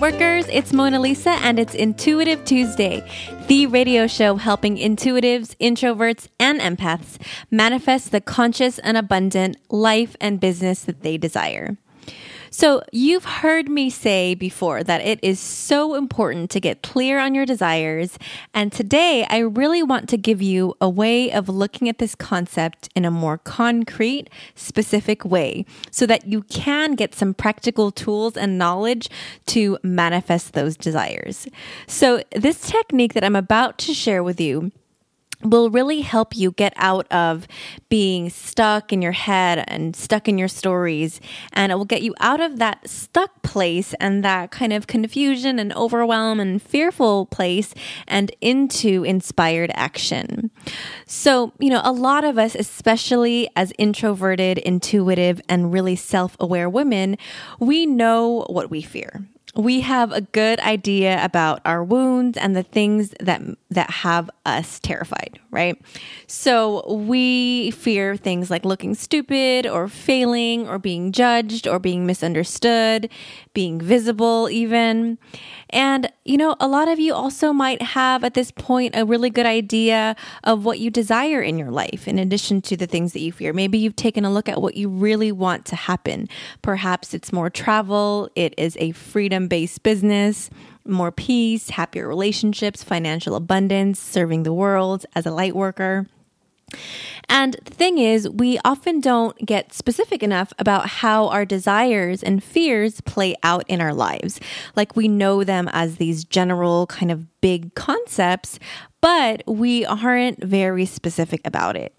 Lightworkers, it's Mona Lisa and it's Intuitive Tuesday, the radio show helping intuitives, introverts, and empaths manifest the conscious and abundant life and business that they desire. So, you've heard me say before that it is so important to get clear on your desires. And today, I really want to give you a way of looking at this concept in a more concrete, specific way so that you can get some practical tools and knowledge to manifest those desires. So, this technique that I'm about to share with you will really help you get out of being stuck in your head and stuck in your stories. And it will get you out of that stuck place and that kind of confusion and overwhelm and fearful place and into inspired action. So, you know, a lot of us, especially as introverted, intuitive, and really self aware women, we know what we fear we have a good idea about our wounds and the things that that have us terrified, right? So we fear things like looking stupid or failing or being judged or being misunderstood, being visible even. And you know, a lot of you also might have at this point a really good idea of what you desire in your life in addition to the things that you fear. Maybe you've taken a look at what you really want to happen. Perhaps it's more travel, it is a freedom based business, more peace, happier relationships, financial abundance, serving the world as a light worker. And the thing is, we often don't get specific enough about how our desires and fears play out in our lives. Like we know them as these general kind of big concepts, but we aren't very specific about it.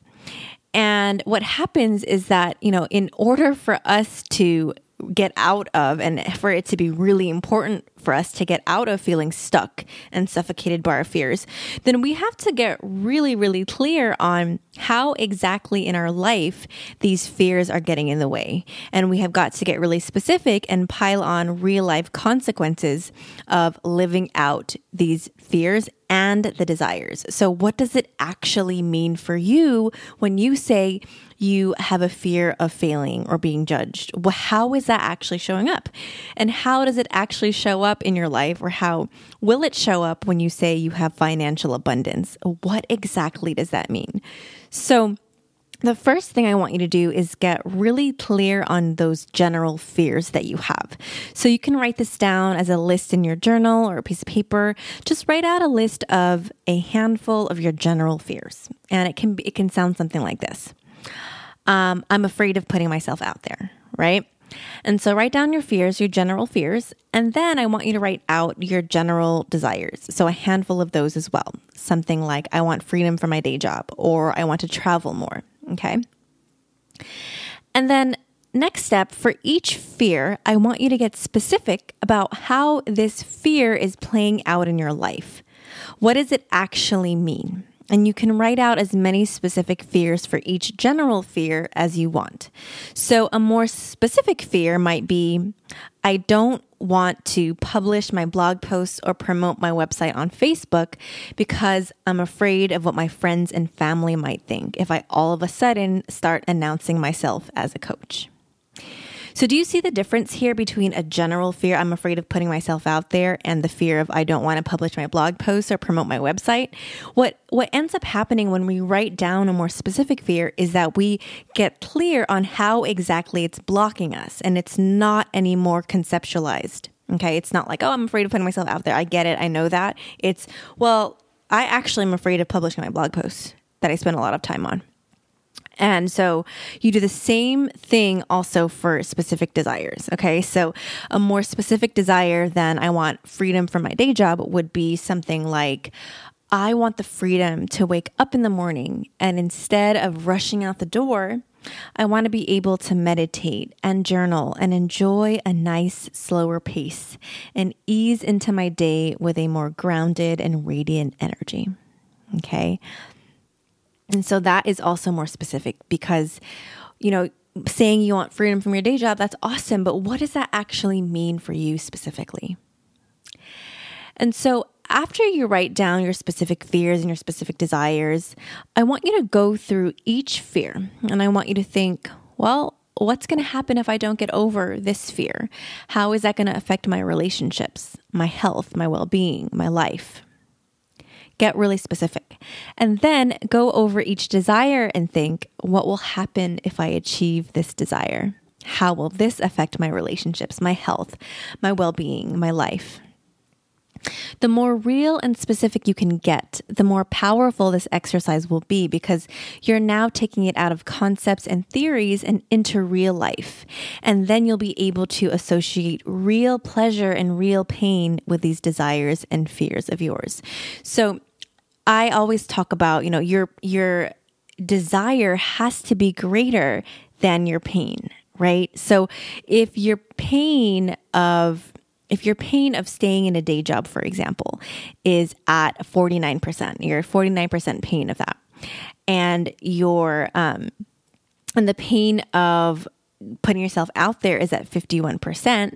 And what happens is that, you know, in order for us to get out of and for it to be really important for us to get out of feeling stuck and suffocated by our fears, then we have to get really, really clear on how exactly in our life these fears are getting in the way. And we have got to get really specific and pile on real life consequences of living out these fears and the desires. So, what does it actually mean for you when you say you have a fear of failing or being judged? How is that actually showing up? And how does it actually show up in your life, or how will it show up when you say you have financial abundance? What exactly does that mean? So, the first thing I want you to do is get really clear on those general fears that you have. So you can write this down as a list in your journal or a piece of paper. Just write out a list of a handful of your general fears. And it can be, it can sound something like this. Um, I'm afraid of putting myself out there, right? And so write down your fears, your general fears, and then I want you to write out your general desires. So a handful of those as well. Something like, I want freedom from my day job, or I want to travel more. Okay. And then next step for each fear, I want you to get specific about how this fear is playing out in your life. What does it actually mean? And you can write out as many specific fears for each general fear as you want. So, a more specific fear might be I don't want to publish my blog posts or promote my website on Facebook because I'm afraid of what my friends and family might think if I all of a sudden start announcing myself as a coach. So, do you see the difference here between a general fear, I'm afraid of putting myself out there, and the fear of I don't want to publish my blog posts or promote my website? What, what ends up happening when we write down a more specific fear is that we get clear on how exactly it's blocking us, and it's not any more conceptualized. Okay, it's not like, oh, I'm afraid of putting myself out there. I get it. I know that. It's, well, I actually am afraid of publishing my blog posts that I spend a lot of time on. And so you do the same thing also for specific desires. Okay. So a more specific desire than I want freedom from my day job would be something like, I want the freedom to wake up in the morning and instead of rushing out the door, I want to be able to meditate and journal and enjoy a nice, slower pace and ease into my day with a more grounded and radiant energy. Okay. And so that is also more specific because, you know, saying you want freedom from your day job, that's awesome. But what does that actually mean for you specifically? And so after you write down your specific fears and your specific desires, I want you to go through each fear and I want you to think, well, what's going to happen if I don't get over this fear? How is that going to affect my relationships, my health, my well being, my life? Get really specific. And then go over each desire and think, what will happen if I achieve this desire? How will this affect my relationships, my health, my well being, my life? The more real and specific you can get, the more powerful this exercise will be because you're now taking it out of concepts and theories and into real life. And then you'll be able to associate real pleasure and real pain with these desires and fears of yours. So I always talk about, you know, your, your desire has to be greater than your pain, right? So if your pain of if your pain of staying in a day job, for example, is at 49%, you're 49% pain of that. And your, um, and the pain of putting yourself out there is at 51%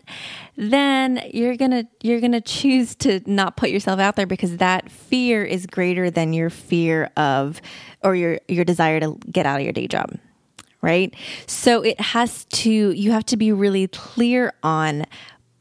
then you're going to you're going to choose to not put yourself out there because that fear is greater than your fear of or your your desire to get out of your day job right so it has to you have to be really clear on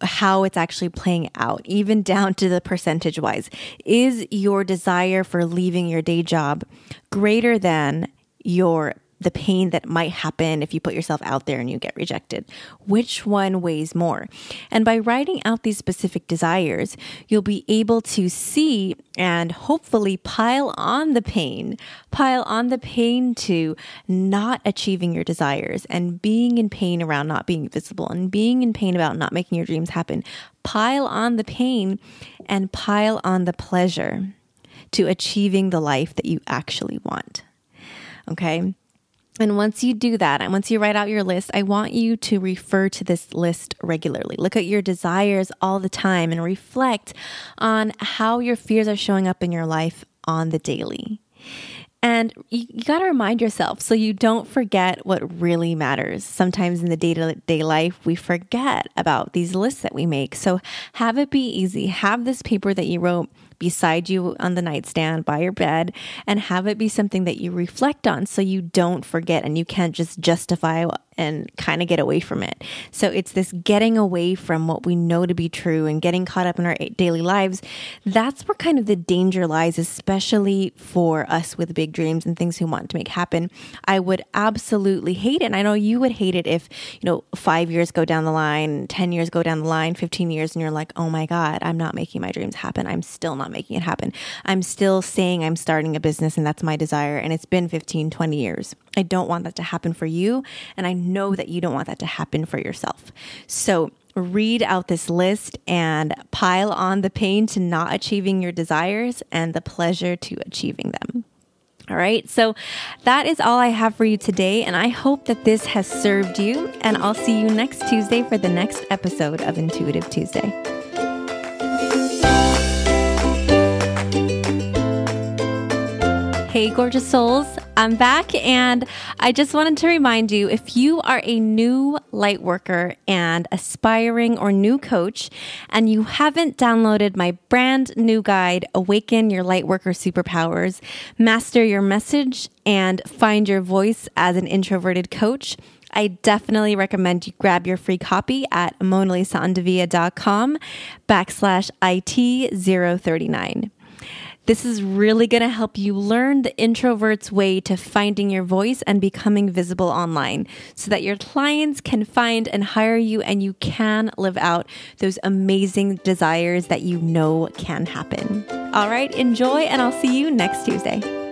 how it's actually playing out, even down to the percentage wise. Is your desire for leaving your day job greater than your the pain that might happen if you put yourself out there and you get rejected. Which one weighs more? And by writing out these specific desires, you'll be able to see and hopefully pile on the pain, pile on the pain to not achieving your desires and being in pain around not being visible and being in pain about not making your dreams happen. Pile on the pain and pile on the pleasure to achieving the life that you actually want. Okay. And once you do that, and once you write out your list, I want you to refer to this list regularly. Look at your desires all the time and reflect on how your fears are showing up in your life on the daily. And you, you got to remind yourself so you don't forget what really matters. Sometimes in the day to day life, we forget about these lists that we make. So have it be easy. Have this paper that you wrote beside you on the nightstand by your bed and have it be something that you reflect on so you don't forget and you can't just justify and kind of get away from it. So it's this getting away from what we know to be true and getting caught up in our daily lives. That's where kind of the danger lies, especially for us with big dreams and things we want to make happen. I would absolutely hate it. And I know you would hate it if, you know, five years go down the line, 10 years go down the line, 15 years, and you're like, oh my God, I'm not making my dreams happen. I'm still not making it happen. I'm still saying I'm starting a business and that's my desire. And it's been 15, 20 years. I don't want that to happen for you. And I know that you don't want that to happen for yourself. So read out this list and pile on the pain to not achieving your desires and the pleasure to achieving them. All right, so that is all I have for you today, and I hope that this has served you. And I'll see you next Tuesday for the next episode of Intuitive Tuesday. Hey, gorgeous souls. I'm back, and I just wanted to remind you if you are a new light worker and aspiring or new coach, and you haven't downloaded my brand new guide, Awaken Your Lightworker Superpowers, Master Your Message, and Find Your Voice as an Introverted Coach, I definitely recommend you grab your free copy at monalisaandevia.com backslash IT 039. This is really going to help you learn the introvert's way to finding your voice and becoming visible online so that your clients can find and hire you and you can live out those amazing desires that you know can happen. All right, enjoy, and I'll see you next Tuesday.